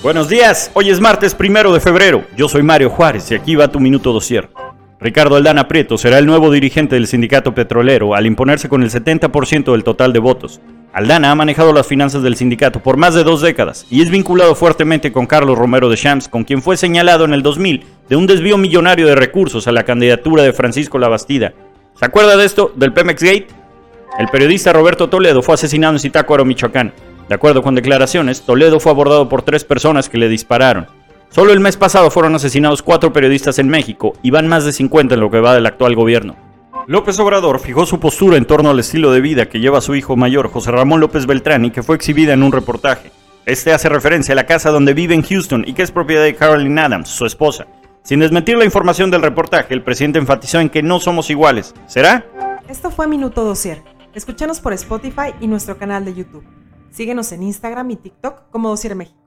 Buenos días, hoy es martes primero de febrero. Yo soy Mario Juárez y aquí va tu minuto dosier. Ricardo Aldana Prieto será el nuevo dirigente del sindicato petrolero al imponerse con el 70% del total de votos. Aldana ha manejado las finanzas del sindicato por más de dos décadas y es vinculado fuertemente con Carlos Romero de Champs, con quien fue señalado en el 2000 de un desvío millonario de recursos a la candidatura de Francisco Labastida. ¿Se acuerda de esto, del Pemex Gate? El periodista Roberto Toledo fue asesinado en Zitácuaro, Michoacán. De acuerdo con declaraciones, Toledo fue abordado por tres personas que le dispararon. Solo el mes pasado fueron asesinados cuatro periodistas en México y van más de 50 en lo que va del actual gobierno. López Obrador fijó su postura en torno al estilo de vida que lleva su hijo mayor, José Ramón López Beltrán, y que fue exhibida en un reportaje. Este hace referencia a la casa donde vive en Houston y que es propiedad de Carolyn Adams, su esposa. Sin desmentir la información del reportaje, el presidente enfatizó en que no somos iguales. ¿Será? Esto fue Minuto Dosier. Escúchanos por Spotify y nuestro canal de YouTube. Síguenos en Instagram y TikTok como Dosier México.